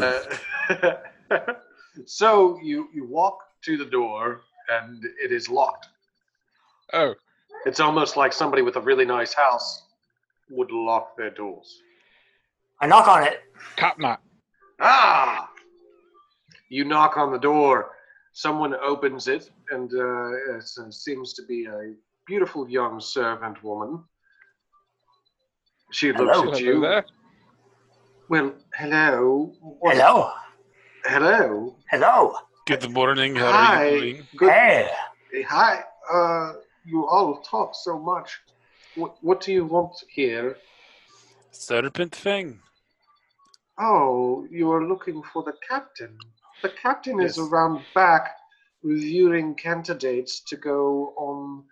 too. Uh, so you you walk to the door and it is locked. Oh, It's almost like somebody with a really nice house would lock their doors. I knock on it. cop knock. Ah! You knock on the door. Someone opens it, and uh, it uh, seems to be a beautiful young servant woman. She looks Hello. at Hello you. there. Well, hello. What- Hello. Hello. Hello. Good morning. How are Hi. you doing? Good. Hey. Hi. Uh, you all talk so much. What, what do you want here? Serpent thing. Oh, you are looking for the captain. The captain is around back reviewing candidates to go on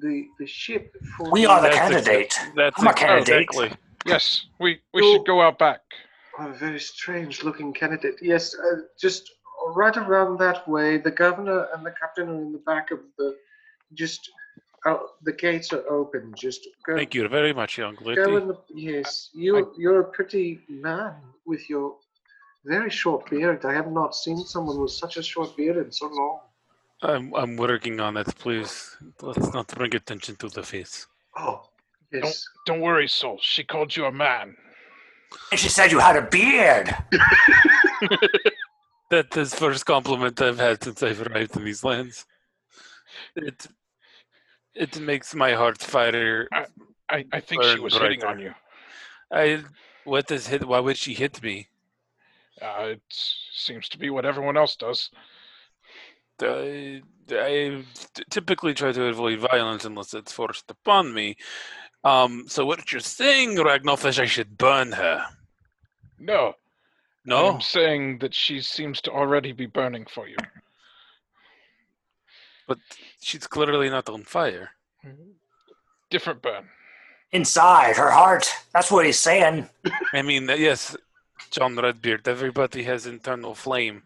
the the ship for We the- are the That's candidate. That's I'm a candidate. Exactly. Yes, we, we You- should go out back. A very strange looking candidate. Yes, uh, just right around that way. The governor and the captain are in the back of the just out, the gates are open. Just go Thank you very much, young Go lady. in the yes. You you're a pretty man with your very short beard. I have not seen someone with such a short beard in so long. I'm I'm working on it. Please, let's not bring attention to the face. Oh, yes. Don't worry, Saul. She called you a man. And she said you had a beard. That is the first compliment I've had since I've arrived in these lands. It it makes my heart fire. I, I think she Burn was hitting on you. I what is hit? Why would she hit me? Uh, it seems to be what everyone else does. I typically try to avoid violence unless it's forced upon me. Um, so what you're saying, Ragnolf, is I should burn her? No, No, I'm saying that she seems to already be burning for you. but she's clearly not on fire. Different burn. Inside her heart. That's what he's saying. I mean, yes, John Redbeard. Everybody has internal flame,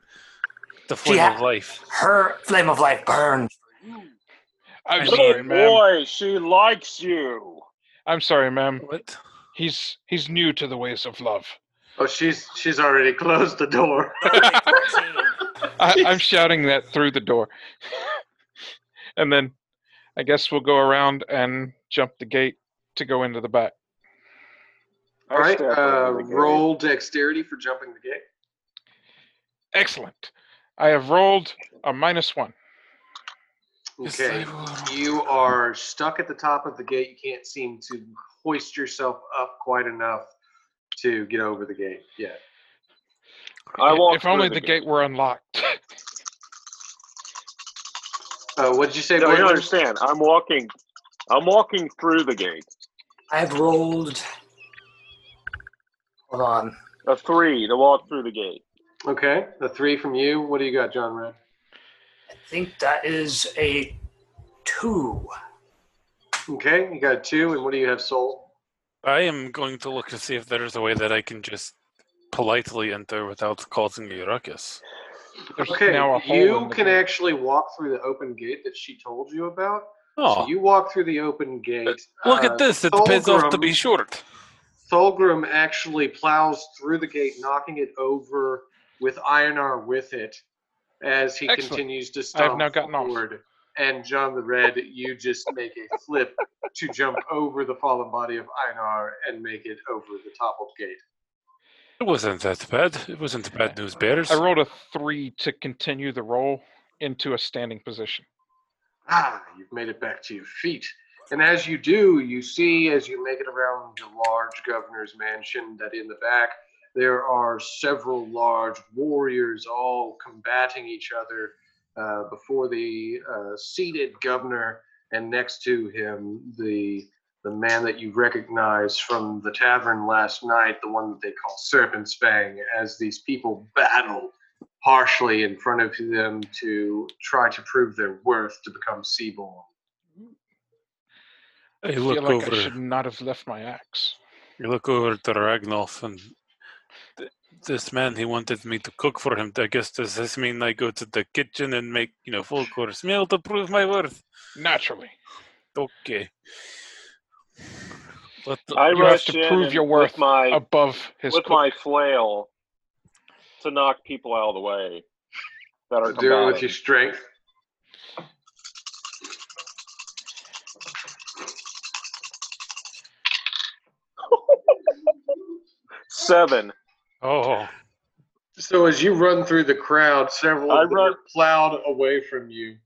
the flame ha- of life. Her flame of life burns. I'm I sorry, mean, ma'am. Boy, she likes you. I'm sorry, ma'am. What? He's he's new to the ways of love. Oh, she's she's already closed the door. I, I'm shouting that through the door. and then I guess we'll go around and jump the gate to go into the back. All right. Uh, over the gate. roll dexterity for jumping the gate. Excellent. I have rolled a minus one. Yes, Okay. You are stuck at the top of the gate. You can't seem to hoist yourself up quite enough to get over the gate yet. I walk if only the the gate were unlocked. Uh, what did you say? No, don't understand. I'm walking. I'm walking through the gate. I've rolled. Hold on. A three to walk through the gate. Okay, a three from you. What do you got, John Red? I think that is a two. Okay, you got a two, and what do you have, Saul? I am going to look to see if there is a way that I can just politely enter without causing a ruckus. There's Okay, now a you can gate. actually walk through the open gate that she told you about. Oh, So you walk through the open gate. look Uh, at this! It pays off to be short. Thulgrim actually plows through the gate, knocking it over with Einar with it as he Excellent. continues to I have now gotten off. forward. And John the Red, you just make a flip to jump over the fallen body of Einar and make it over the toppled gate. It wasn't that bad. It wasn't bad news bears. I rolled a three to continue the roll into a standing position. Ah, you've made it back to your feet. And as you do, you see as you make it around the large governor's mansion that in the back there are several large warriors all combating each other uh, before the uh, seated governor, and next to him the the man that you recognize from the tavern last night, the one that they call Serpent's Fang, as these people battle harshly in front of them to try to prove their worth to become Seaborn. I I look feel like over. I should not have left my axe. You look over to Ragnolf and th- this man he wanted me to cook for him. I guess does this mean I go to the kitchen and make you know full course meal to prove my worth? Naturally. Okay. Let the- I You have to in prove your worth my above his. with cook- my flail to knock people out of the way that are Do it with your strength. Seven. Oh, So as you run through the crowd, several I of them run- are plowed away from you.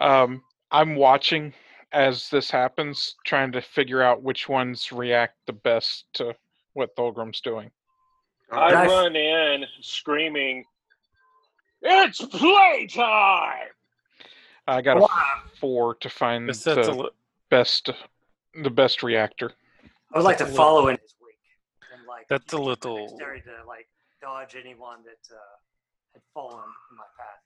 Um, I'm watching as this happens, trying to figure out which ones react the best to what Thulgrim's doing. I Nice. run in screaming, "It's playtime!" I got a four to find guess that's a the li- best, the best reactor. I would like to follow in his wake and like That's a use my little- dexterity to like dodge anyone that uh, had fallen in my path.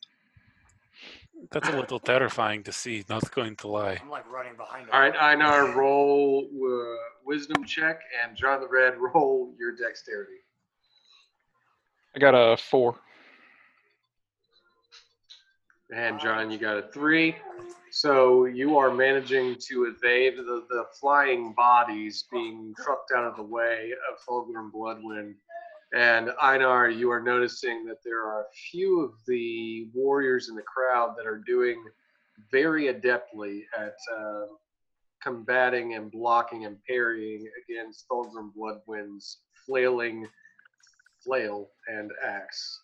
that's a little terrifying to see. Not going to lie. I'm like running behind him. All right, Einar, roll uh, wisdom check, and John the Red, roll your dexterity. I got a four. And John, you got a three. So you are managing to evade the, the flying bodies being trucked out of the way of Fulgrim Bloodwind. And Einar, you are noticing that there are a few of the warriors in the crowd that are doing very adeptly at uh, combating and blocking and parrying against Fulgrim Bloodwind's flailing flail and axe.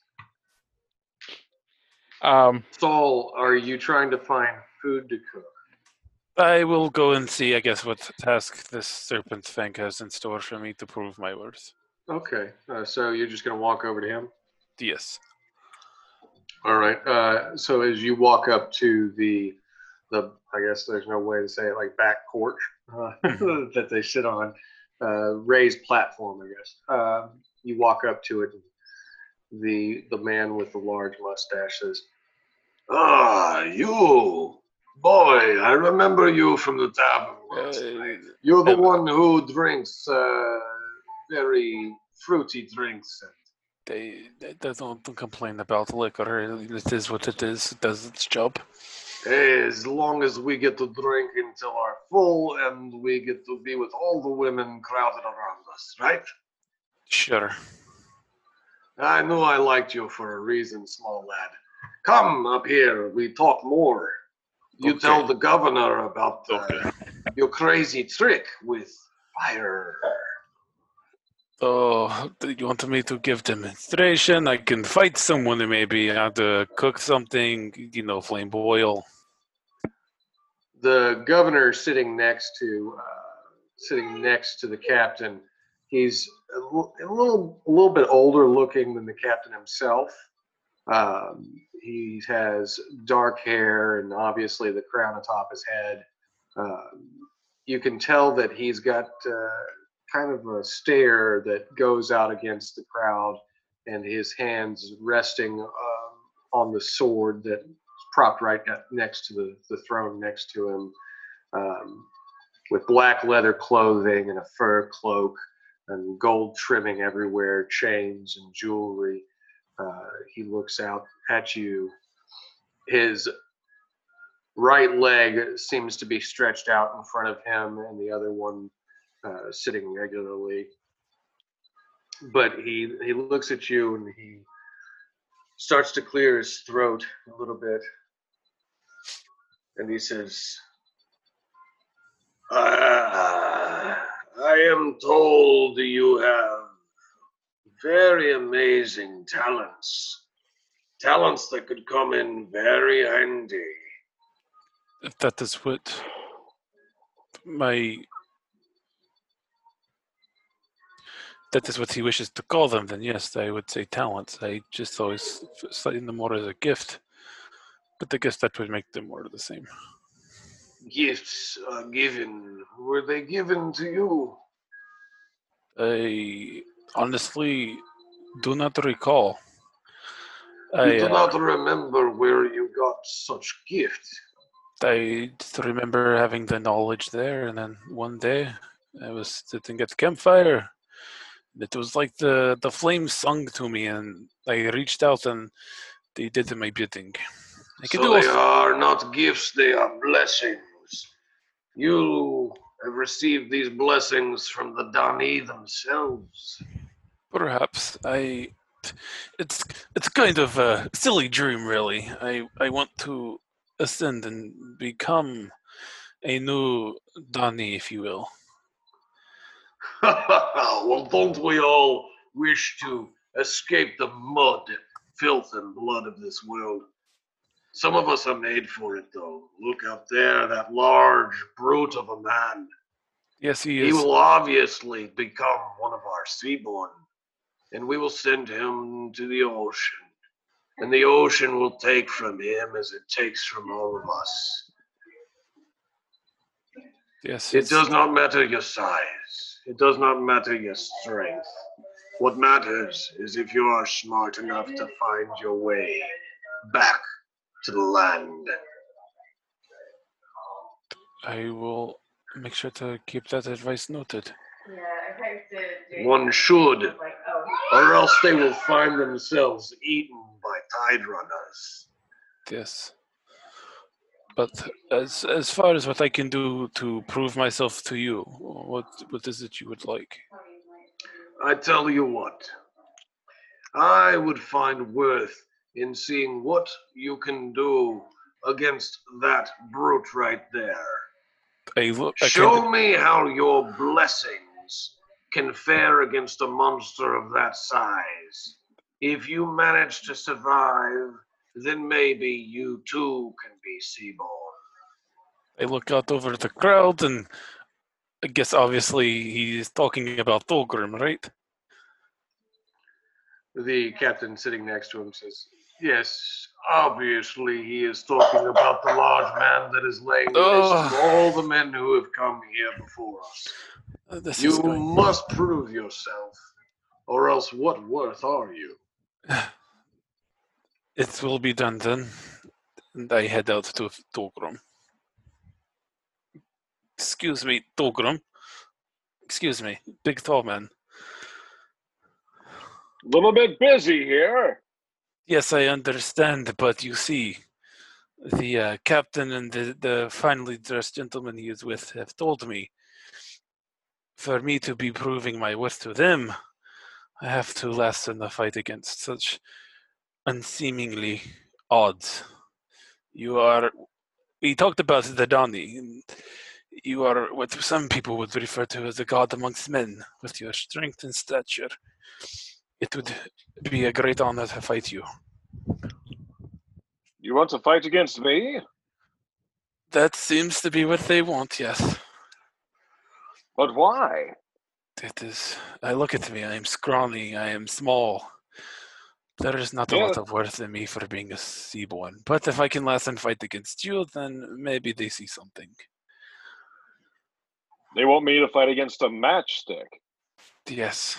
Um, Saul, are you trying to find food to cook? I will go and see. I guess what task this serpent fang has in store for me to prove my worth. Okay, uh, so you're just gonna walk over to him. Yes. All right. Uh, so as you walk up to the the, I guess there's no way to say it, like back porch uh, that they sit on, uh, raised platform, I guess. Um, you walk up to it. And the the man with the large mustache says, "Ah, you boy, I remember you from the tavern. last night. You're the one who drinks uh, very fruity drinks." They, they don't, don't complain about liquor. It is what it is. It does its job. Hey, as long as we get to drink until our full and we get to be with all the women crowded around us, right? Sure. I knew I liked you for a reason, small lad. Come up here, we talk more. You Okay. tell the governor about uh, Okay. your crazy trick with fire. Oh, you want me to give demonstration? I can fight someone maybe. I have to cook something, you know, flame boil. the governor sitting next to uh, sitting next to the captain. He's a little, a little bit older looking than the captain himself. Um, he has dark hair and obviously the crown atop his head. Um, you can tell that he's got uh, kind of a stare that goes out against the crowd, and his hands resting um, on the sword that's propped right ne- next to the, the throne next to him, um, with black leather clothing and a fur cloak and gold trimming everywhere, chains and jewelry. Uh, he looks out at you. His right leg seems to be stretched out in front of him, and the other one uh, sitting regularly. But he he looks at you and he starts to clear his throat a little bit and he says, "Ah, I am told you have very amazing talents. Talents that could come in very handy. If that is what my that is what he wishes to call them, then yes, I would say talents. I just always study them more as a gift. But I guess that would make them more of the same. Gifts are given. Were they given to you? I honestly do not recall. You I, do uh, not remember where you got such gift. I just remember having the knowledge there, and then one day I was sitting at the campfire. It was like the the flames sung to me, and I reached out and they did my bidding. I So do they are not gifts, they are blessings. You have received these blessings from the Dani themselves. Perhaps I. It's it's kind of a silly dream, really. I I want to ascend and become a new Donnie, if you will. well, don't we all wish to escape the mud, filth, and blood of this world? Some of us are made for it, though. Look out there, that large brute of a man. Yes, he is. He will obviously become one of our seaborn, and we will send him to the ocean. And the ocean will take from him as it takes from all of us. Yes, It does not matter your size. It does not matter your strength. What matters is if you are smart enough to find your way back to the land. I will make sure to keep that advice noted. One should, or else they will find themselves eaten by tide runners. Yes. But as as far as what I can do to prove myself to you, what what is it you would like? I tell you what, I would find worth in seeing what you can do against that brute right there. I look. I Show can, me how your blessings can fare against a monster of that size. If you manage to survive, then maybe you too can be seaborn. I look out over the crowd, and I guess obviously he's talking about Thulgrim, right? The captain sitting next to him says, Yes, obviously he is talking about the large man that is laying waste Ugh. to all the men who have come here before us. Uh, This You is going. must prove yourself, or else what worth are you? It will be done then, and I head out to Thulgrim. Excuse me, Thulgrim. Excuse me, big tall man. Little bit busy here. Yes, I understand, but you see, the uh, captain and the, the finely dressed gentleman he is with have told me for me to be proving my worth to them, I have to last in the fight against such unseemingly odds. You are. We talked about the Dani. You are what some people would refer to as a god amongst men, with your strength and stature. It would be a great honor to fight you. You want to fight against me? That seems to be what they want, yes. But why? It is. I look at me, I am scrawny, I am small. There is not a lot of worth in me for being a seaborn. But if I can last and fight against you, then maybe they see something. They want me to fight against a matchstick. Yes.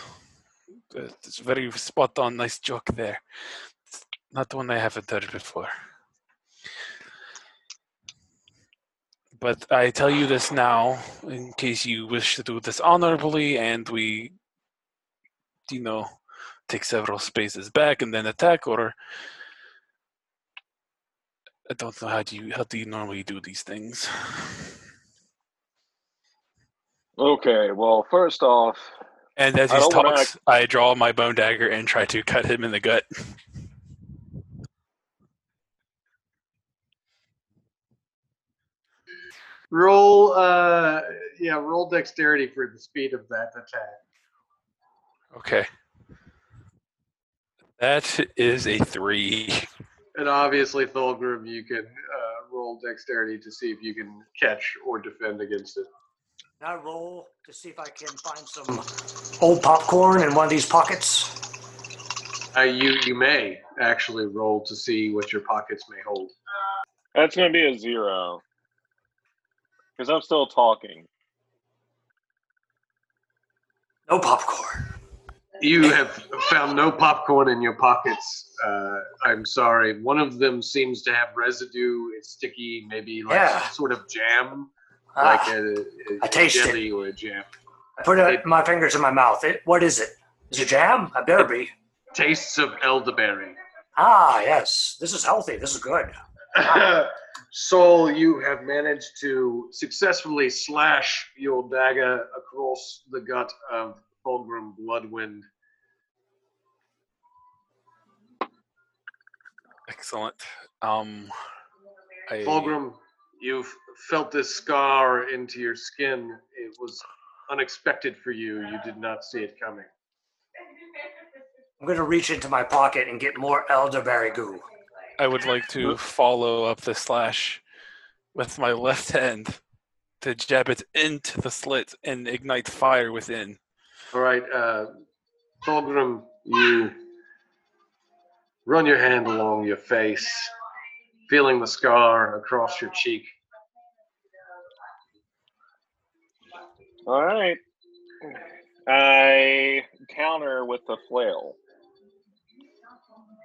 It's very spot on, nice joke there. It's not one I haven't heard before. But I tell you this now, in case you wish to do this honorably and we, you know, take several spaces back and then attack, or I don't know how do you how do you normally do these things. Okay, well, first off, And as he don't wanna talks, I draw my bone dagger and try to cut him in the gut. Roll, uh, yeah, roll dexterity for the speed of that attack. Okay. That is a three. And obviously, Thulgrim, you can uh, roll dexterity to see if you can catch or defend against it. Can I roll to see if I can find some old popcorn in one of these pockets? Uh, you you may actually roll to see what your pockets may hold. that's going to be a zero. Because I'm still talking. No popcorn. You have found no popcorn in your pockets. Uh, I'm sorry. One of them seems to have residue. It's sticky, maybe like Yeah. some sort of jam, like Ah, a, a, I taste it. jelly or a jam. I put it, my fingers in my mouth. It, what is it? Is it jam? I better be. Tastes of elderberry. Ah, yes. This is healthy. This is good. Saul, you have managed to successfully slash your dagger across the gut of Fulgrim Bloodwind. Excellent. Um, I, Fulgrim, you've felt this scar into your skin. It was unexpected for you. You did not see it coming. I'm gonna reach into my pocket and get more elderberry goo. I would like to follow up the slash with my left hand to jab it into the slit and ignite fire within. All right, uh, Fulgrim, you run your hand along your face, feeling the scar across your cheek. All right. I counter with the flail.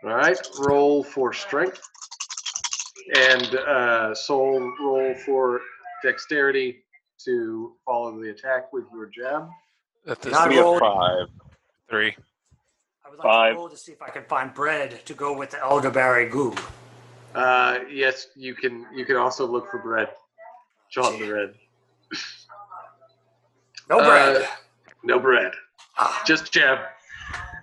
All right, roll for strength, and uh, Saul roll for dexterity to follow the attack with your jab. That is Not Give me a rolled. five. three. I would like Five. to roll to see if I can find bread to go with the elderberry goo. Uh, yes, you can. You can also look for bread. John bread. No bread. Uh, no bread. Ah, Just jab.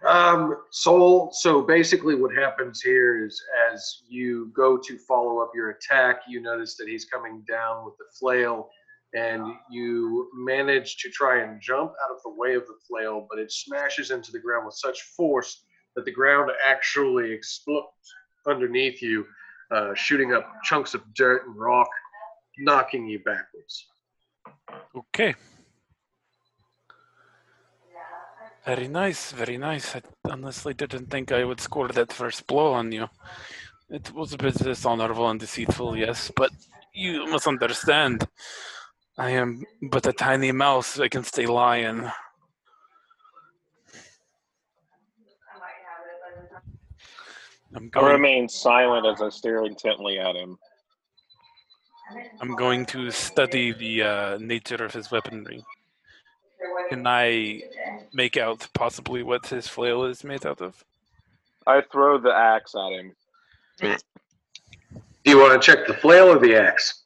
Um, Saul. So basically, what happens here is, as you go to follow up your attack, you notice that he's coming down with the flail, and you manage to try and jump out of the way of the flail, but it smashes into the ground with such force that the ground actually explodes underneath you, uh, shooting up chunks of dirt and rock, knocking you backwards. Okay. Very nice, very nice. I honestly didn't think I would score that first blow on you. It was a bit dishonorable and deceitful, yes, but you must understand. I am but a tiny mouse against a lion. I'm I going, remain silent as I stare intently at him. I'm going to study the uh, nature of his weaponry. Can I make out possibly what his flail is made out of? I throw the axe at him. Do you want to check the flail or the axe?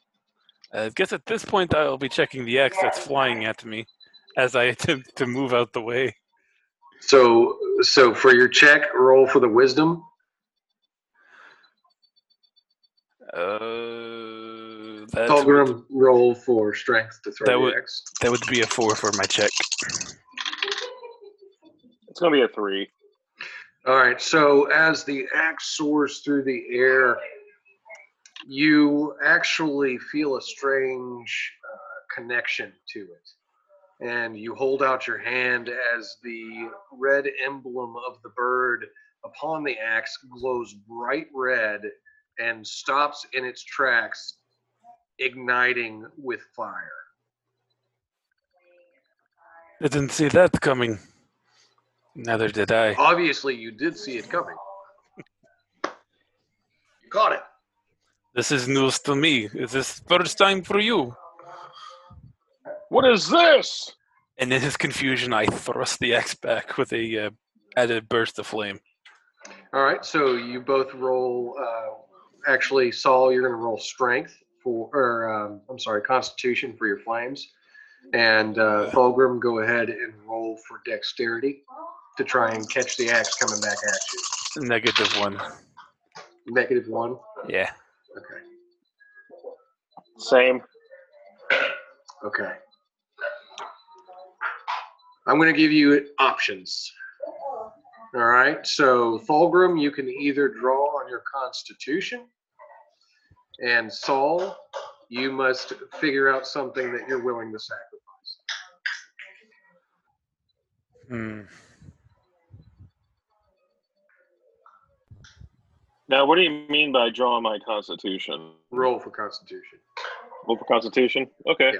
I guess at this point I'll be checking the axe that's flying at me as I attempt to move out the way. So, so for your check, roll for the wisdom. Uh, that, would, Fulgrim, roll for strength to throw That would- axe. that would be a four for my check. It's gonna be a three. All right. So as the axe soars through the air, you actually feel a strange uh, connection to it, and you hold out your hand as the red emblem of the bird upon the axe glows bright red and stops in its tracks, igniting with fire. I didn't see that coming. Neither did I. Obviously, you did see it coming. You caught it. This is news to me. Is this first time for you? What is this? And in his confusion, I thrust the axe back with a uh, added burst of flame. All right, so you both roll. Uh, actually, Saul, you're going to roll strength for, or um, I'm sorry, Constitution for your flames, and uh, Fulgrim, go ahead and roll for dexterity to try and catch the axe coming back at you. Negative one. Negative one. Yeah. Okay. Same. Okay. I'm going to give you options. All right. So, Fulgrim, you can either draw on your constitution, and Saul, you must figure out something that you're willing to sacrifice. Hmm. Now, what do you mean by draw my constitution? Roll for constitution. Roll for constitution? Okay. Yeah.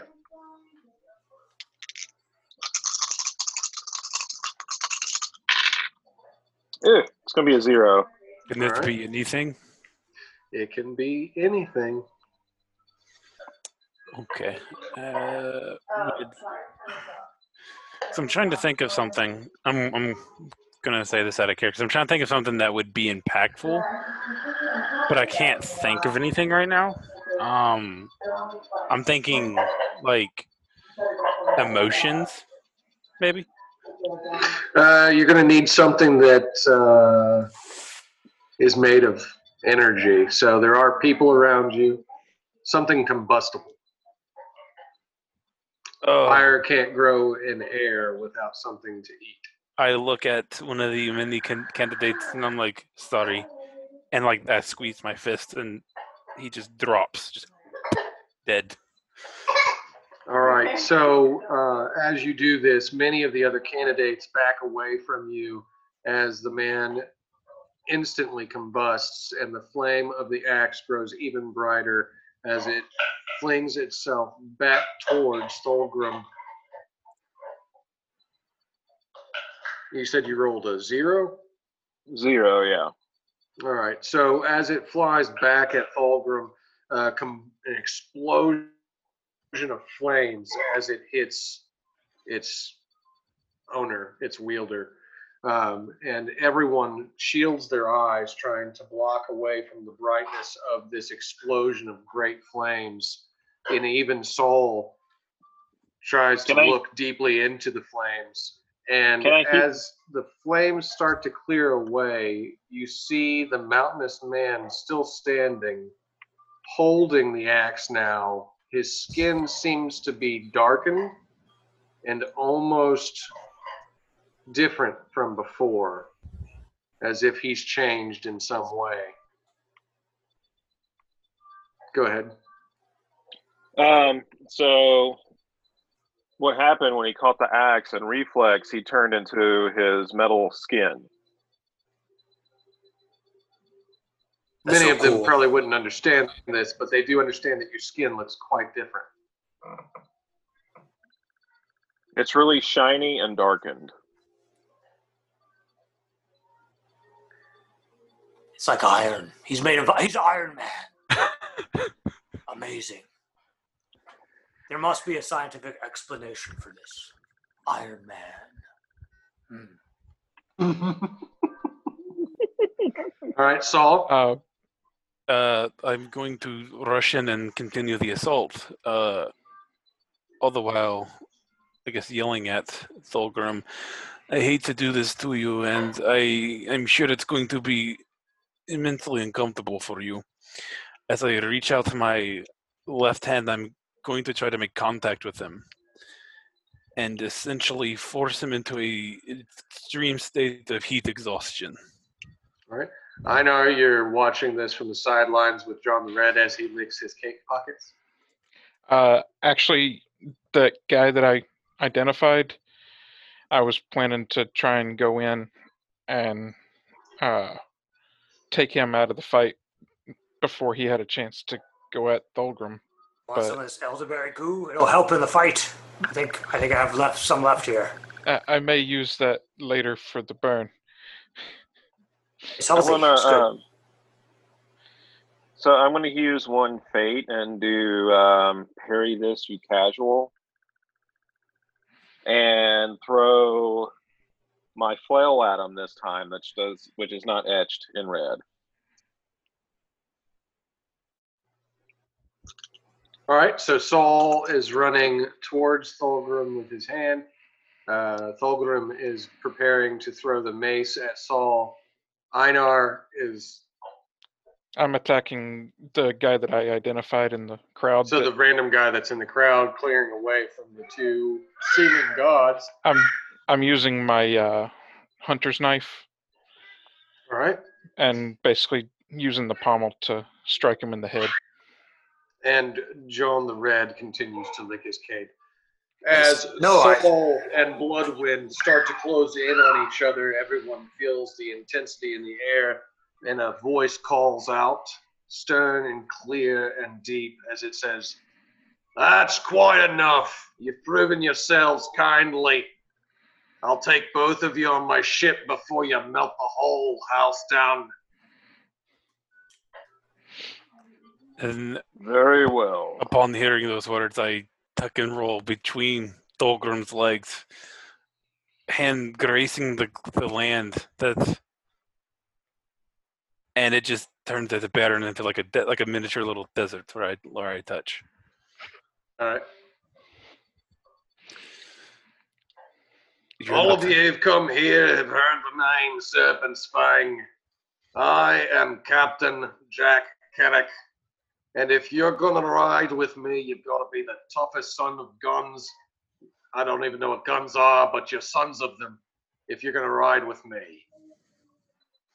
Eh, it's gonna be a zero. Can it Alright. be anything? It can be anything. Okay. Uh, would- so I'm trying to think of something. I'm I'm gonna say this out of character. I'm trying to think of something that would be impactful, but I can't think of anything right now. Um, I'm thinking like emotions, maybe. Uh, you're going to need something that uh, is made of energy. So there are people around you. Something combustible. Oh, Fire can't grow in air without something to eat. I look at one of the many can- candidates and I'm like, sorry, and like I squeeze my fist and he just drops, just dead. All right. So uh, as you do this, many of the other candidates back away from you as the man instantly combusts and the flame of the axe grows even brighter as it flings itself back towards Thulgrim. You said you rolled a zero? Zero, yeah. All right. So as it flies back at Thulgrim, uh, com- an explosion of flames as it hits its owner, its wielder. Um, and everyone shields their eyes, trying to block away from the brightness of this explosion of great flames. And even Saul tries to I- look deeply into the flames. And Can as the flames start to clear away, you see the mountainous man still standing, holding the axe now. His skin seems to be darkened and almost different from before, as if he's changed in some way. Go ahead. Um, so what happened when he caught the axe and reflex, he turned into his metal skin. That's Many so of them cool. probably wouldn't understand this, but they do understand that your skin looks quite different. It's really shiny and darkened. It's like iron. He's made of. He's Iron Man. Amazing. There must be a scientific explanation for this. Iron Man. Hmm. All right, Saul. Uh, Uh, I'm going to rush in and continue the assault. Uh, all the while, I guess, yelling at Thulgrim, I hate to do this to you, and I am sure it's going to be immensely uncomfortable for you. As I reach out to my left hand, I'm going to try to make contact with him and essentially force him into a extreme state of heat exhaustion. All right. I know you're watching this from the sidelines with John the Red as he licks his cake pockets. uh, actually, the guy that I identified, I was planning to try and go in and uh, take him out of the fight before he had a chance to go at Thulgrim. Want But- some of this elderberry goo? It'll help in the fight. I think. I think I have left some left here. I, I may use that later for the burn. It's I'm healthy. gonna, It's good. um, so I'm going to use one fate and do um, parry this, you casual, and throw my flail at him this time, which does, which is not etched in red. All right, so Saul is running towards Thulgrim with his hand. Uh, Thulgrim is preparing to throw the mace at Saul. Einar is I'm attacking the guy that I identified in the crowd. so that- the random guy that's in the crowd, clearing away from the two seeming gods. I'm I'm using my uh, hunter's knife All right, and basically using the pommel to strike him in the head. and John the Red continues to lick his cape. As No, I- Saul and Bloodwind start to close in on each other, everyone feels the intensity in the air, and a voice calls out, stern and clear and deep, as it says, That's quite enough. You've proven yourselves kindly. I'll take both of you on my ship before you melt the whole house down. And Very well. Upon hearing those words, I tuck and roll between Thulgrim's legs, hand gracing the, the land that and it just turned the pattern into like a de- like a miniature little desert where I where I touch. All right. You're All of you who've come here have heard the name Serpent's Fang. I am Captain Jack Kennick. And if you're gonna ride with me, you've got to be the toughest son of guns. I don't even know what guns are, but you're sons of them if you're gonna ride with me.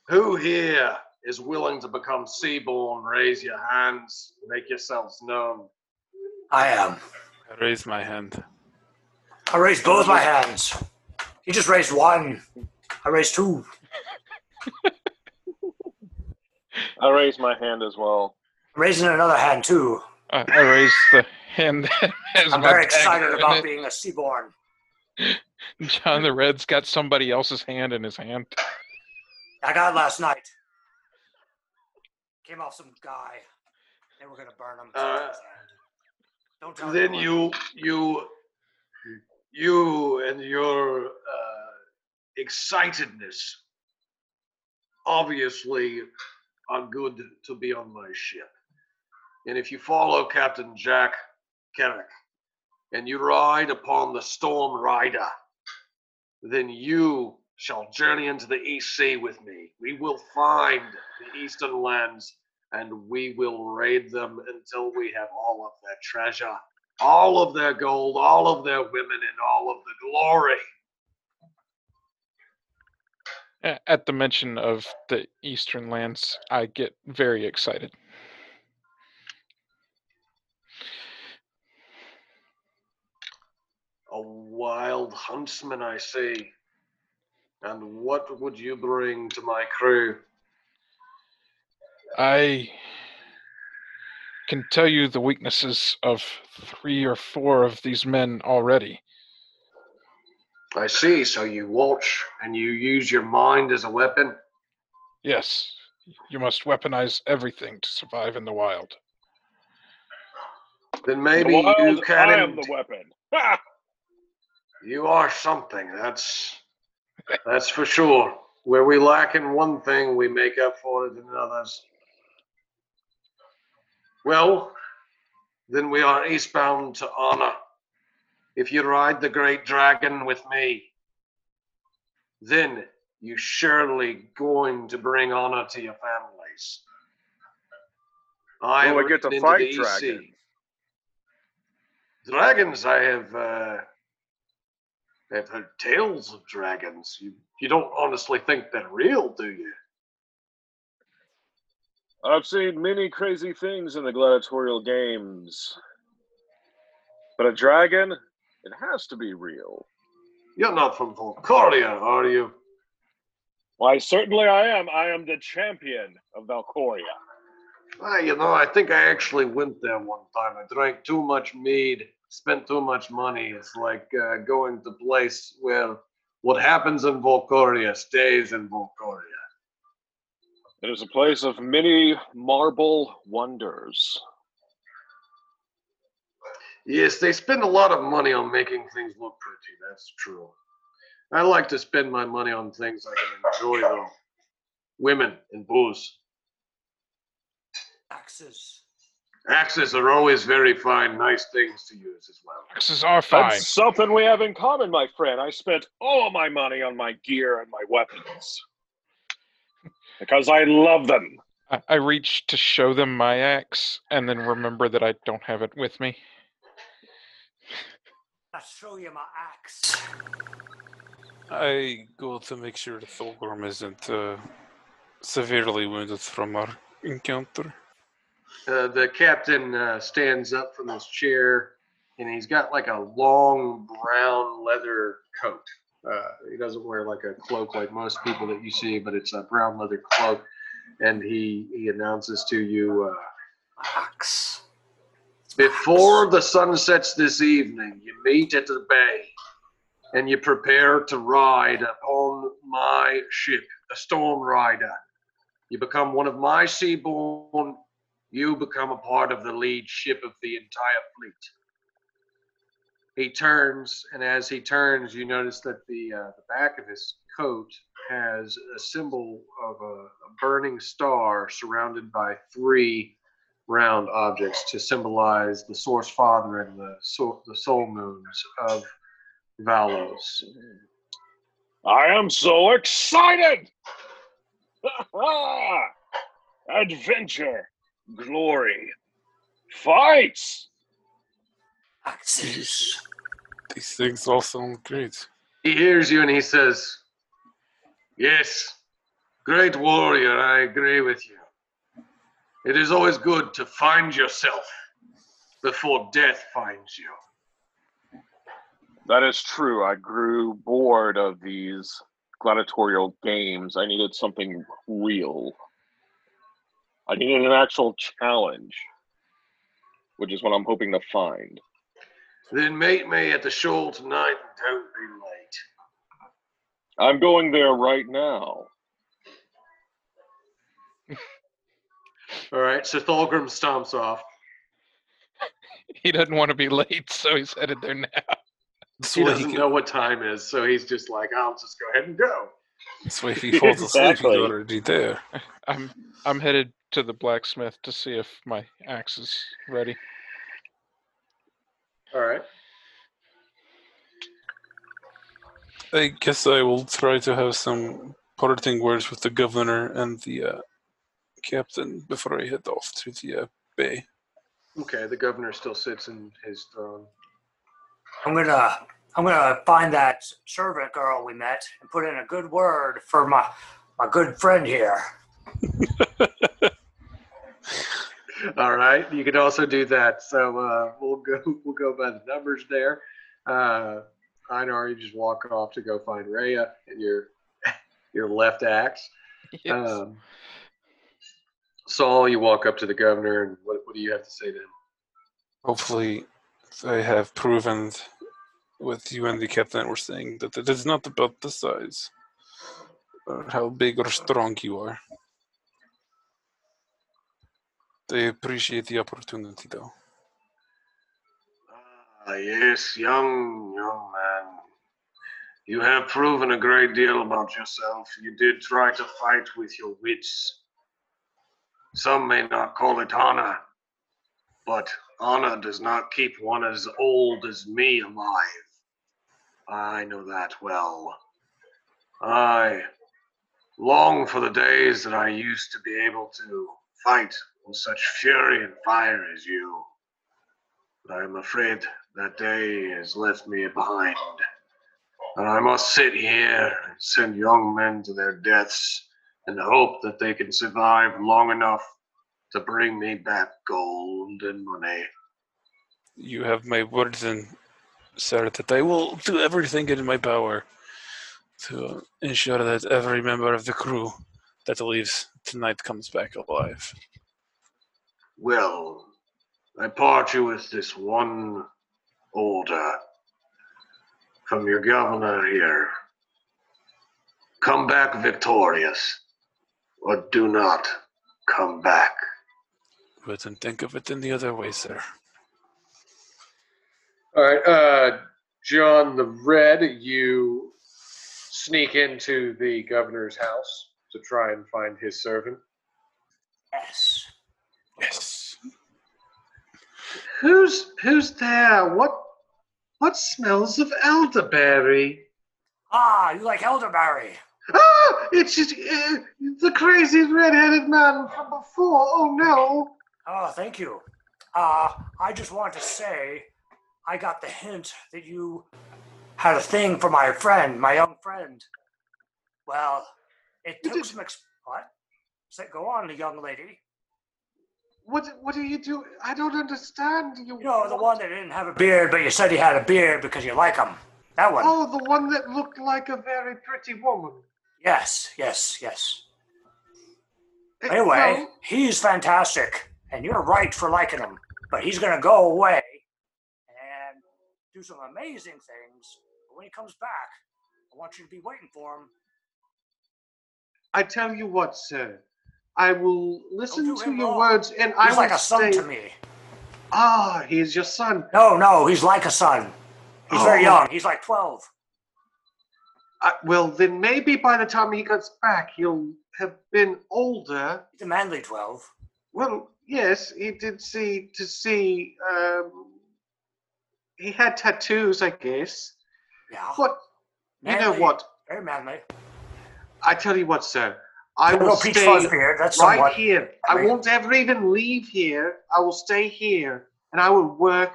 Who here is willing to become seaborn? Raise your hands, make yourselves known. I am. I raised my hand. I raised both my hands. He just raised one. I raised two. I raised my hand as well. I'm raising another hand too. I, I raised the hand. that has I'm my very excited about it. being a seaborn. John the Red's got somebody else's hand in his hand. I got it last night. Came off some guy. They were gonna burn him. Uh, Don't tell then anyone. you you you and your uh, excitedness obviously are good to be on my ship. And if you follow captain jack Kerrick and you ride upon the storm rider then you shall journey into the east sea with me. We will find the eastern lands and we will raid them until we have all of their treasure all of their gold, all of their women, and all of the glory. At the mention of the Eastern lands, I get very excited. A wild huntsman, I see. And what would you bring to my crew? I can tell you the weaknesses of three or four of these men already. I see. So you watch and you use your mind as a weapon. Yes, you must weaponize everything to survive in the wild. Then maybe The wild, you can. I am the weapon. Ha! You are something. That's that's for sure. Where we lack in one thing, we make up for it in others. Well, then we are eastbound to honor. If you ride the great dragon with me, then you surely going to bring honor to your families. I have we get to fight dragons? Dragons, I have. Uh, I've heard tales of dragons. You you don't honestly think they're real, do you? I've seen many crazy things in the gladiatorial games. But a dragon, it has to be real. You're not from Volcoria, are you? Why, certainly I am. I am the champion of Valcoria. Ah, you know, I think I actually went there one time. I drank too much mead, spent too much money. It's like uh, going to a place where what happens in Volcoria stays in Volcoria. It is a place of many marble wonders. Yes, they spend a lot of money on making things look pretty. That's true. I like to spend my money on things I can enjoy, though. Women and booze. Axes. Axes are always very fine, nice things to use as well. Axes are fine. That's something we have in common, my friend. I spent all my money on my gear and my weapons because I love them. I, I reach to show them my axe and then remember that I don't have it with me. I'll show you my axe. I go to make sure the Thulgrim isn't uh, severely wounded from our encounter. Uh, the captain uh, stands up from his chair and he's got like a long brown leather coat. Uh, he doesn't wear like a cloak like most people that you see, but it's a brown leather cloak. And he, he announces to you uh, My axe. It's my Before the sun sets this evening, you meet at the bay and you prepare to ride upon my ship, the Storm Rider. You become one of my seaborne. you become a part of the lead ship of the entire fleet. He turns, and as he turns, you notice that the, uh, the back of his coat has a symbol of a, a burning star surrounded by three round objects to symbolize the Source Father and the soul, the soul moons of Valos. I am so excited! Adventure, glory, fights. Axes. These things all sound great. He hears you and he says, Yes, great warrior, I agree with you. It is always good to find yourself before death finds you. That is true. I grew bored of these gladiatorial games. I needed something real. I needed an actual challenge, which is what I'm hoping to find. Then meet me at the shoal tonight and don't be late. I'm going there right now. All right, so Thulgrim stomps off. He doesn't want to be late, so he's headed there now. This He doesn't he know what time is, so he's just like, I'll just go ahead and go. This way, if he falls asleep, he's already there. I'm I'm headed to the blacksmith to see if my axe is ready. All right. I guess I will try to have some parting words with the governor and the uh, captain before I head off to the uh, bay. Okay, the governor still sits in his throne. I'm gonna I'm gonna find that servant girl we met and put in a good word for my my good friend here. All right, you can also do that. So uh, we'll go we'll go by the numbers there. Uh, Einar, you just walk off to go find Rhea and your your left axe. Yes. Um, Saul, you walk up to the governor, and what, what do you have to say to him? Hopefully, I have proven with you and the captain were saying that it is not about the size or how big or strong you are. They appreciate the opportunity, though. Ah, yes, young young man. You have proven a great deal about yourself. You did try to fight with your wits. Some may not call it honor, but honor does not keep one as old as me alive. I know that well. I long for the days that I used to be able to fight with such fury and fire as you. But I am afraid that day has left me behind. And I must sit here and send young men to their deaths and hope that they can survive long enough to bring me back gold and money. You have my word then, sir, that I will do everything in my power to ensure that every member of the crew that leaves tonight comes back alive. Well, I part you with this one order from your governor here. Come back victorious, or do not come back. Wouldn't think of it in the other way, sir. All right, uh, John the Red, you sneak into the governor's house to try and find his servant. Yes. Yes. Who's who's there? What what smells of elderberry? Ah, you like elderberry? Ah, it's just, uh, the crazy red-headed man from before. Oh no! Oh, thank you. Uh, I just wanted to say, I got the hint that you had a thing for my friend, my young friend. Well, it took some ex- what? Say, go on, the young lady. What what do you do? I don't understand. You, You know, the one that didn't have a beard, but you said he had a beard because you like him. That one. Oh, the one that looked like a very pretty woman. Yes, yes, yes. Eh, Anyway, no, he's fantastic, and you're right for liking him. But he's gonna go away and do some amazing things. But when he comes back, I want you to be waiting for him. I tell you what, sir. I will listen do to your wrong. words, and I He's will like a son stay. to me. Ah, he's your son. No, no, he's like a son. He's very Oh. young. He's like 12. Uh, well, then maybe by the time he gets back, he'll have been older. He's a manly 12. Well, yes, he did see to see. Um, he had tattoos, I guess. Yeah. But you know what? Very manly. I tell you what, sir. I will stay beard. That's right somewhat. here. I manly. won't ever even leave here. I will stay here, and I will work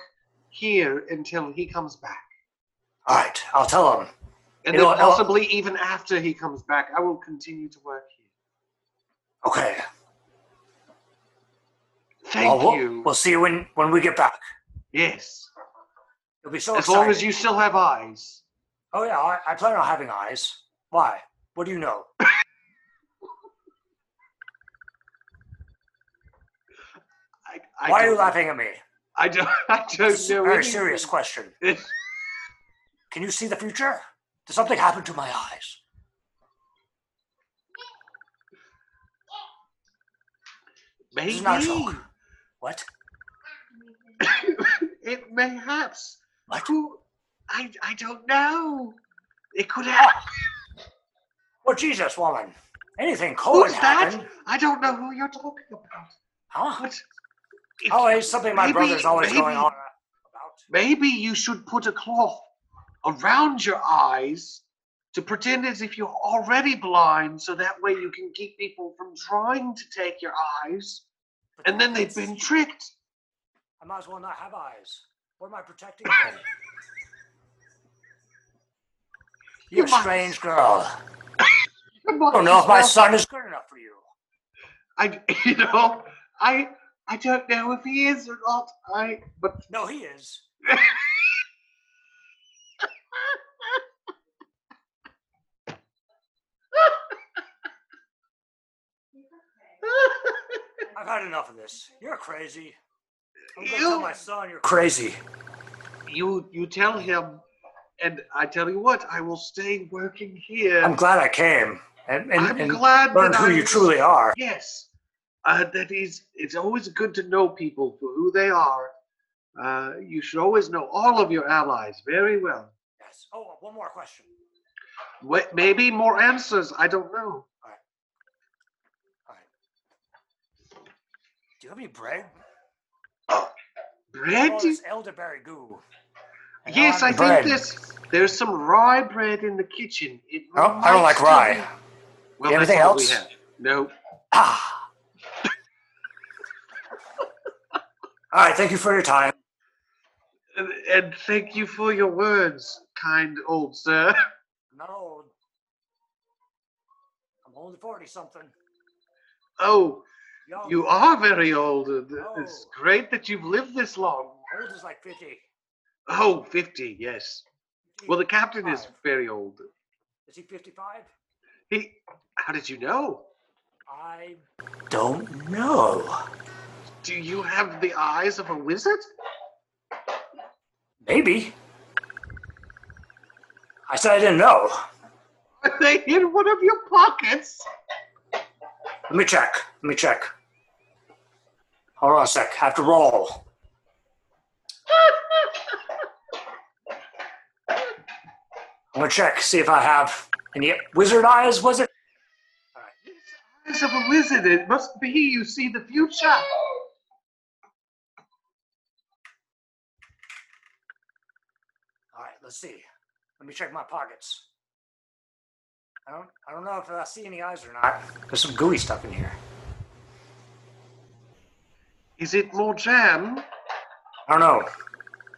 here until he comes back. All right. I'll tell him. And You then know what, I'll- possibly even after he comes back, I will continue to work here. Okay. Thank well, we'll, you. We'll see you when, when we get back. yes. You'll be so as excited. long as you still have eyes. Oh, yeah. I, I plan on having eyes. Why? What do you know? I, Why are you laughing at me? I don't. I don't This is a know. very anything. serious question. Can you see the future? Did something happen to my eyes? This is not a Maybe. joke. What? it mayhaps. What? Who? I. I don't know. It could ah. happen. Oh, Jesus, woman. Anything could Who's that? I don't know who you're talking about. Huh? What? Oh, it's something my maybe- brother's always maybe- going on about. Maybe you should put a cloth around your eyes to pretend as if you're already blind, so that way you can keep people from trying to take your eyes, But and then they've been tricked. I might as well not have eyes. What am I protecting them? You're a You might- strange girl. I don't know if my son is good enough for you. I, you know, I, I don't know if he is or not. I, but No, he is. I've had enough of this. You're crazy. I'm gonna tell You- my son you're crazy. you, you tell him, and I tell you what, I will stay working here. I'm glad I came and, and, I'm and glad that who I you truly are. Yes, uh, that is. It's always good to know people for who they are. Uh, you should always know all of your allies very well. Yes. Oh, one more question. Wait, maybe more answers. I don't know. All right. Do you have any bread? Bread? Oh, this elderberry goo. And yes, I bread. think there's there's some rye bread in the kitchen. It Oh, I don't like rye. Well, You have that's anything all we else? have. No. Ah. All right. Thank you for your time. And, and thank you for your words, kind old sir. I'm not old. I'm only forty something. Oh, Young. you are very old. It's Oh. great that you've lived this long. old is like fifty. Oh, 50, yes. Well, the captain is very old. Is he fifty-five? He, how did you know? I don't know. Do you have the eyes of a wizard? Maybe. I said I didn't know. Are they in one of your pockets? Let me check. Let me check. Hold on a sec. I have to roll. I'm gonna check, see if I have any wizard eyes, was it? Eyes of a wizard. It must be you see the future. All right, let's see. Let me check my pockets. I don't I don't know if I see any eyes or not. There's some gooey stuff in here. Is it more jam? I don't know.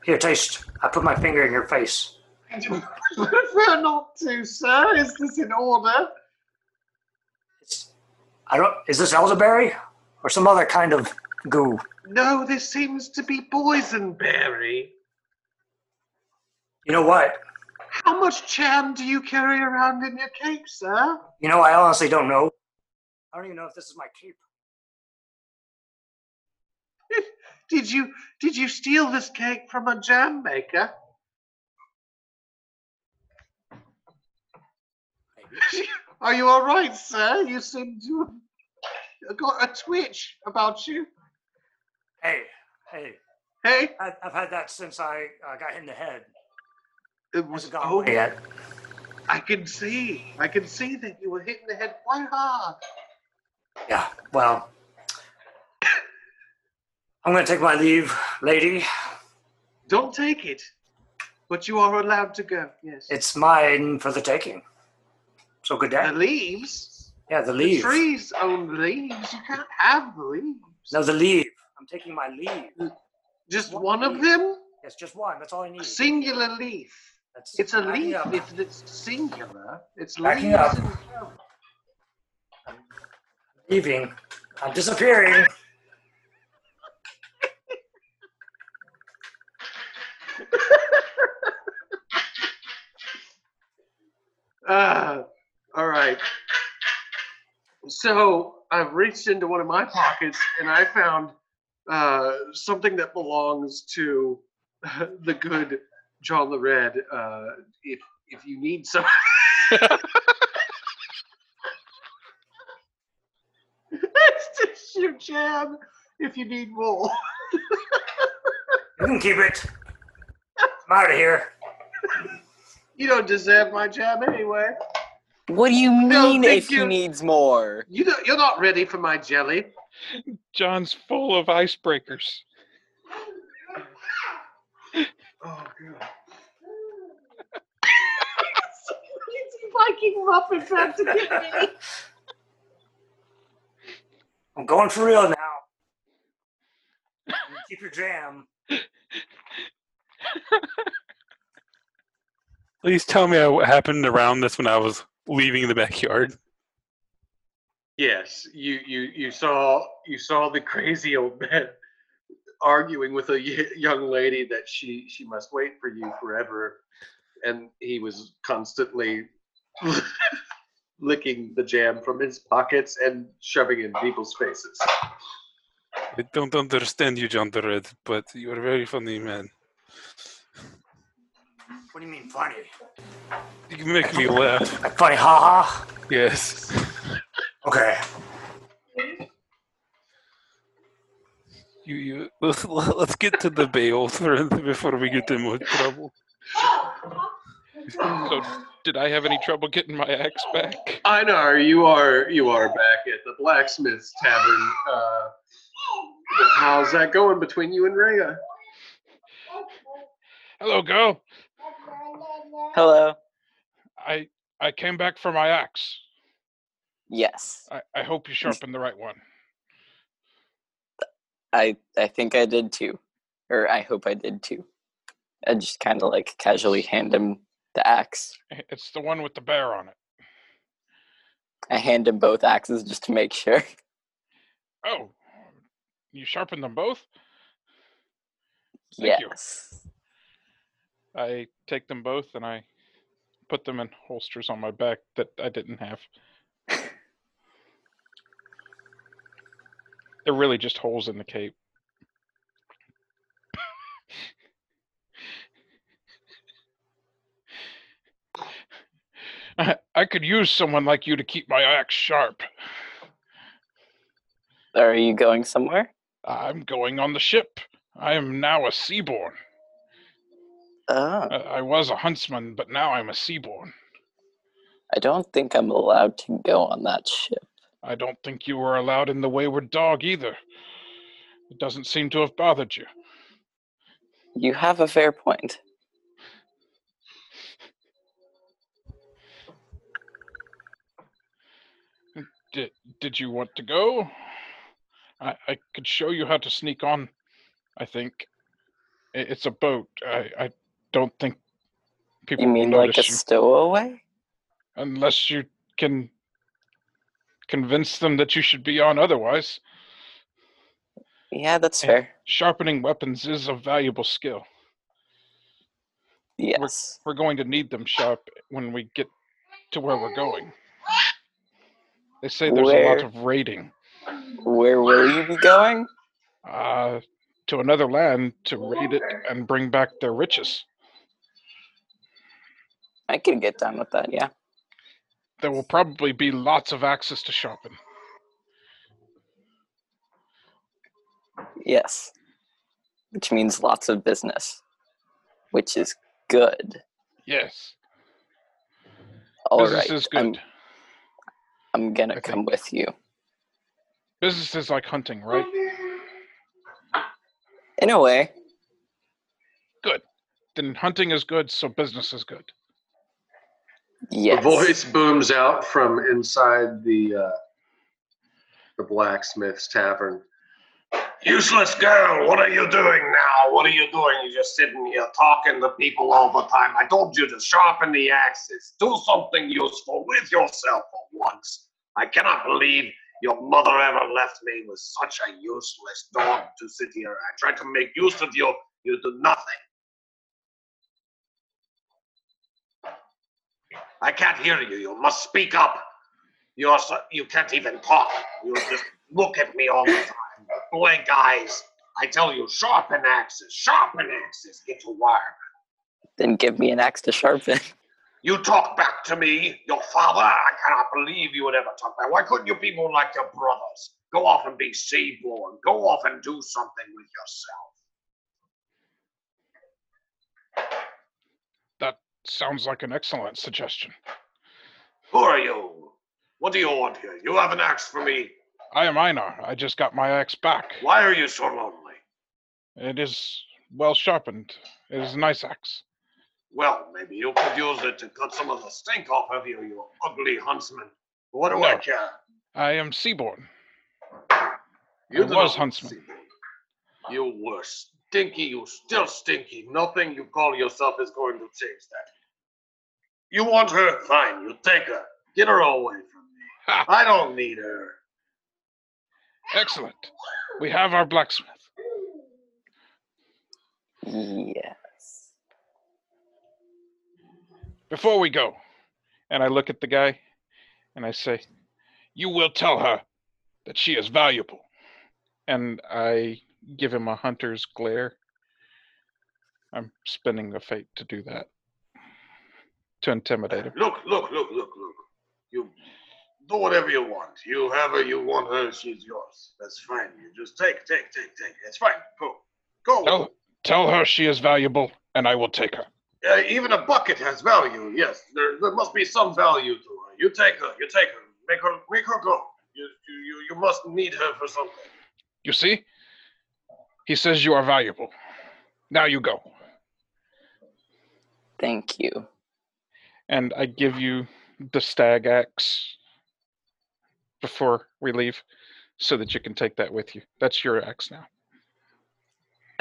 Here, taste. I put my finger in your face. I prefer not to, sir. Is this in order? It's I don't is this elderberry? Or some other kind of goo? No, this seems to be boysenberry. You know what? How much jam do you carry around in your cake, sir? You know, I honestly don't know. I don't even know if this is my cape. Did you did you steal this cake from a jam maker? Are you all right, sir? You seem to have got a twitch about you. Hey, hey, Hey, I, I've had that since I uh, got hit in the head. It was oh, yet. I can see. I can see that you were hitting the head quite hard. Yeah, well, I'm going to take my leave, lady. Don't take it. But you are allowed to go, yes. It's mine for the taking. So good day. the leaves? Yeah, the The trees own leaves. You can't have the leaves. No, the leave. I'm taking my leave. Just one of them? Yes, just one. That's all I A need. singular leaf. That's It's a leaf. If it's singular, it's Backing up. I'm leaving. I'm disappearing. Ah, all right. So I've reached into one of my pockets and I found uh, something that belongs to the good John the Red. Uh, if if you need some, it's just your jam. If you need more, You can keep it. I'm out of here. you don't deserve my jam anyway. What do you mean thank if he you. needs more? You don't, you're not ready for my jelly. John's full of icebreakers. Oh god. Viking Muppets have to get me. I'm going for real now. You keep your jam. Please tell me what happened around this when I was leaving the backyard. Yes, you you you saw you saw the crazy old man arguing with a young lady that she she must wait for you forever, and he was constantly licking the jam from his pockets and shoving in people's faces. I don't understand you, John the Red, but you are a very funny, man. What do you mean funny? You make me laugh. Like funny, haha. Yes. Okay. You, you let's, let's get to the bail friend before we get in more trouble. So, did I have any trouble getting my axe back? I know you are you are back at the blacksmith's tavern. Uh, how's that going between you and Rhea? Hello, girl. Hello. I I came back for my axe. Yes, I, I hope you sharpened the right one. I I think I did too, or I hope I did too. I just kind of like casually hand him the axe. It's the one with the bear on it. I hand him both axes just to make sure. Oh, you sharpened them both? Thank you. I take them both and I put them in holsters on my back that I didn't have. They're really just holes in the cape. I, I could use someone like you to keep my axe sharp. Are you going somewhere? I'm going on the ship. I am now a seaborn. Oh, Uh, I was a huntsman, but now I'm a seaborn. I don't think I'm allowed to go on that ship. I don't think you were allowed in the Wayward Dog either. It doesn't seem to have bothered you. You have a fair point. Did Did you want to go? I I could show you how to sneak on. I think it's a boat. I I don't think people You mean like a you stowaway? unless you can convince them that you should be on otherwise. Yeah, that's Eh. fair. Sharpening weapons is a valuable skill. Yes. We're going to need them sharp when we get to where we're going. They say there's a lot of raiding Where will you be going? uh, to another land to raid it and bring back their riches. I can get down with that, yeah. There will probably be lots of access to shopping. Yes. Which means lots of business. Which is good. Yes. All Business right, is I'm, good. I'm gonna I come think- with you. Business is like hunting, right? In a way, Good. Then hunting is good, so business is good. Yes. A voice booms out from inside the uh, the blacksmith's tavern. Useless girl, what are you doing now? What are you doing? You're just sitting here talking to people all the time. I told you to sharpen the axes. Do something useful with yourself for once. I cannot believe your mother ever left me with such a useless dog to sit here. I tried to make use of you. You do nothing. I can't hear you. You must speak up. You're so, you can't even talk. You just look at me all the time. Blank eyes. I tell you, sharpen axes, sharpen axes. Get to work. Then give me an axe to sharpen. You talk back to me, your father. I cannot believe you would ever talk back. Why couldn't you be more like your brothers? Go off and be seaborn. Go off and do something with yourself. Sounds like an excellent suggestion. Who are you? What do you want here? You have an axe for me. I am Einar. I just got my axe back. Why are you so lonely? It is well sharpened. It is a nice axe. Well, maybe you could use it to cut some of the stink off of you, you ugly huntsman. What do I No. care? I am Seaborn. You I was huntsman. see. You were stinky. You still stinky. Nothing you call yourself is going to change that. You want her? Fine. You take her. Get her away from me. Ha! I don't need her. Excellent. We have our blacksmith. yes. Before we go, and I look at the guy and I say, You will tell her that she is valuable. And I give him a hunter's glare. I'm spinning a fate to do that. To intimidate him. Look, look, look, look, look. You do whatever you want. You have her. You want her. She's yours. That's fine. You just take, take, take, take. It's fine. Go, go. Tell, tell her she is valuable, and I will take her. Uh, even a bucket has value. Yes, there, there must be some value to her. You take her. You take her. Make her. Make her go. You, you, you, you must need her for something. You see? He says you are valuable. Now you go. Thank you. And I give you the stag axe before we leave so that you can take that with you. That's your axe now.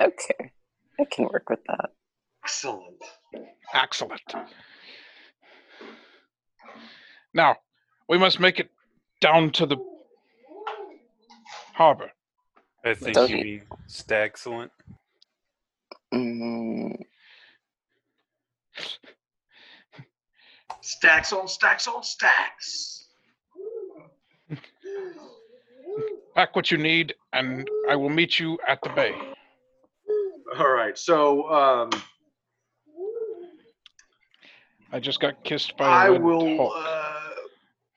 Okay. I can work with that. Excellent. Excellent. Now, we must make it down to the harbor. I think Does you he- mean stagcellent. Mm, Stacks on stacks on stacks. Pack what you need, and I will meet you at the bay. All right. So um, I just got kissed by I will uh,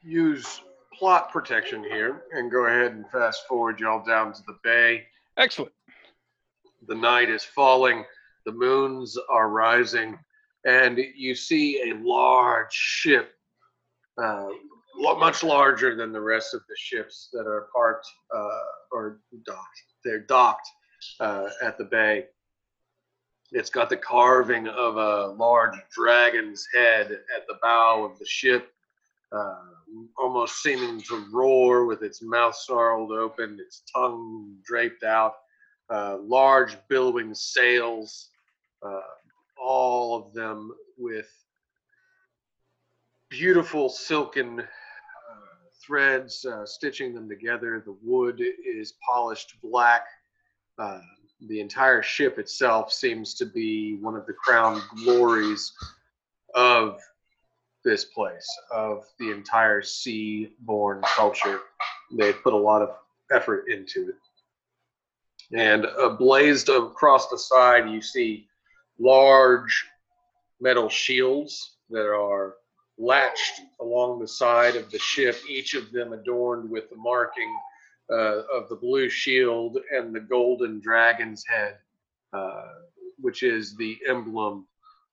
use plot protection here and go ahead and fast forward y'all down to the bay. Excellent. The night is falling, the moons are rising, and you see a large ship, uh, much larger than the rest of the ships that are parked uh, or docked. They're docked uh, at the bay. It's got the carving of a large dragon's head at the bow of the ship, uh, almost seeming to roar with its mouth snarled open, its tongue draped out uh, large billowing sails, uh, all of them with beautiful silken uh, threads uh, stitching them together. The wood is polished black. Uh, the entire ship itself seems to be one of the crown glories of this place, of the entire sea-born culture. They put a lot of effort into it and uh, blazed across the side you see large metal shields that are latched along the side of the ship each of them adorned with the marking uh, of the blue shield and the golden dragon's head uh, which is the emblem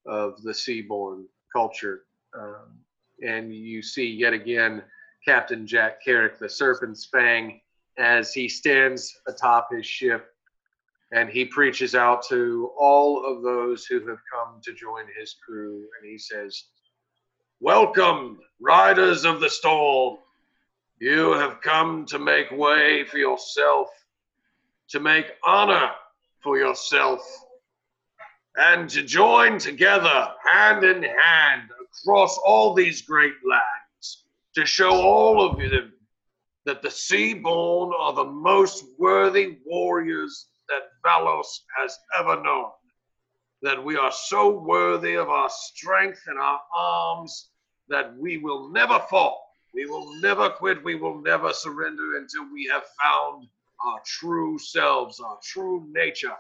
of the seaborn culture. Um, and you see yet again Captain Jack Carrick, the Serpent's Fang, as he stands atop his ship and he preaches out to all of those who have come to join his crew and he says, Welcome, riders of the storm. You have come to make way for yourself, to make honor for yourself, and to join together hand in hand across all these great lands to show all of you that the Seaborn are the most worthy warriors that Valos has ever known. That we are so worthy of our strength and our arms that we will never fall. We will never quit. We will never surrender until we have found our true selves, our true nature,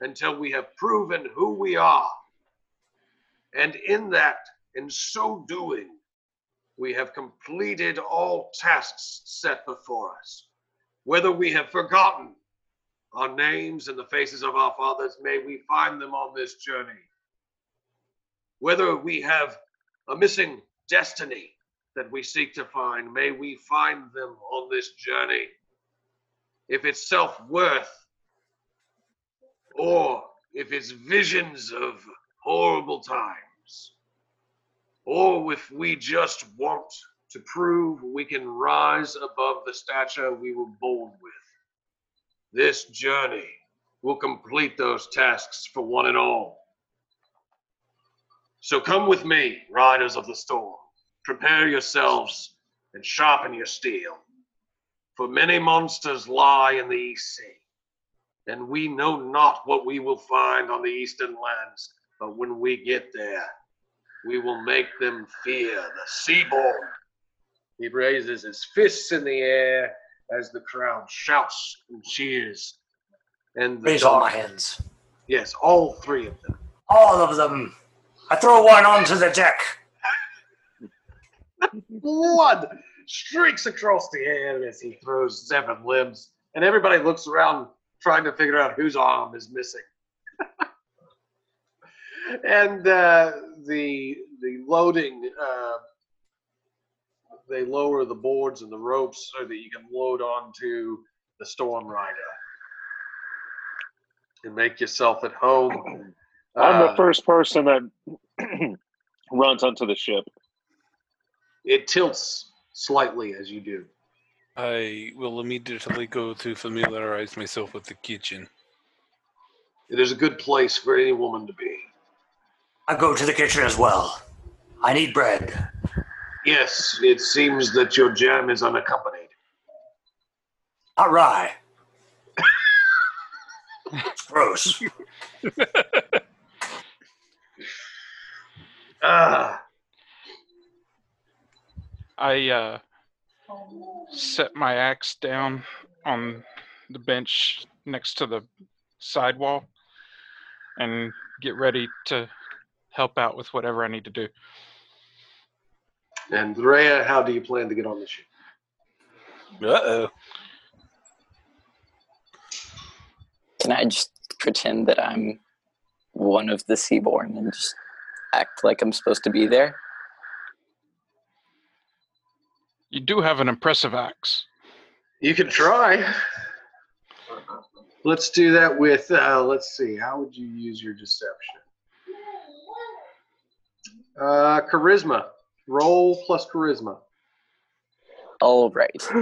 until we have proven who we are. And in that, in so doing, we have completed all tasks set before us. Whether we have forgotten our names and the faces of our fathers, may we find them on this journey. Whether we have a missing destiny that we seek to find, may we find them on this journey. If it's self worth, or if it's visions of horrible times, or if we just want to prove we can rise above the stature we were born with. This journey will complete those tasks for one and all. So come with me, riders of the storm. Prepare yourselves and sharpen your steel. For many monsters lie in the East Sea, and we know not what we will find on the eastern lands. But when we get there, we will make them fear the Seaborn. He raises his fists in the air as the crowd shouts and cheers. And the Raise all my hands. Yes, all three of them. All of them. I throw one onto the deck. Blood streaks across the air as he throws seven limbs, and everybody looks around trying to figure out whose arm is missing. and uh, the the loading, uh, they lower the boards and the ropes so that you can load onto the storm rider and make yourself at home. I'm Uh, the first person that runs onto the ship. It tilts slightly as you do. I will immediately go to familiarize myself with the kitchen. It is a good place for any woman to be. I go to the kitchen as well. I need bread. Yes, it seems that your jam is unaccompanied. Not rye. it's gross. Ah, I uh, set my axe down on the bench next to the sidewall and get ready to help out with whatever I need to do. And Rhea, how do you plan to get on the ship? Uh oh. Can I just pretend that I'm one of the Seaborn and just act like I'm supposed to be there? You do have an impressive axe. You can try. Let's do that with, uh, let's see, how would you use your deception? Uh, charisma. Roll plus charisma. All right.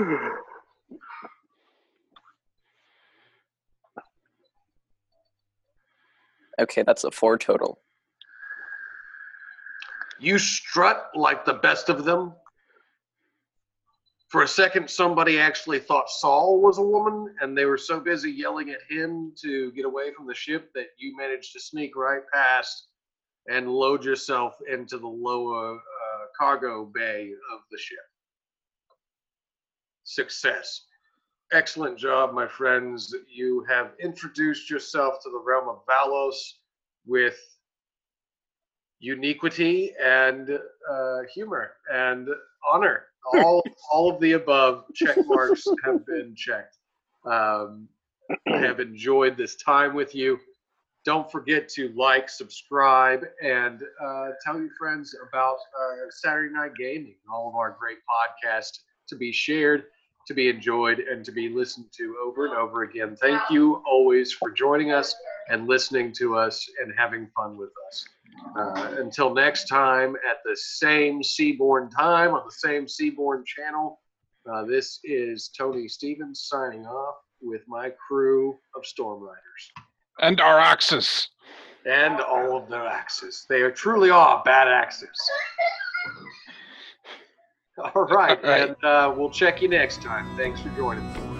Okay, that's a four total. You strut like the best of them. For a second, somebody actually thought Saul was a woman, and they were so busy yelling at him to get away from the ship that you managed to sneak right past and load yourself into the lower cargo bay of the ship. Success. Excellent job, my friends. You have introduced yourself to the realm of Valos with uniquity and uh, humor and honor. All all of the above check marks have been checked. Um, I have enjoyed this time with you. Don't forget to like, subscribe, and uh, tell your friends about uh, Saturday Night Gaming all of our great podcasts to be shared, to be enjoyed, and to be listened to over and over again. Thank you always for joining us and listening to us and having fun with us. Uh, until next time at the same Seaborn time on the same Seaborn channel, uh, this is Tony Stevens signing off with my crew of Storm Riders And our axes. and all of their axes. They are truly are bad axes. All right, All right. and uh, we'll check you next time. Thanks for joining.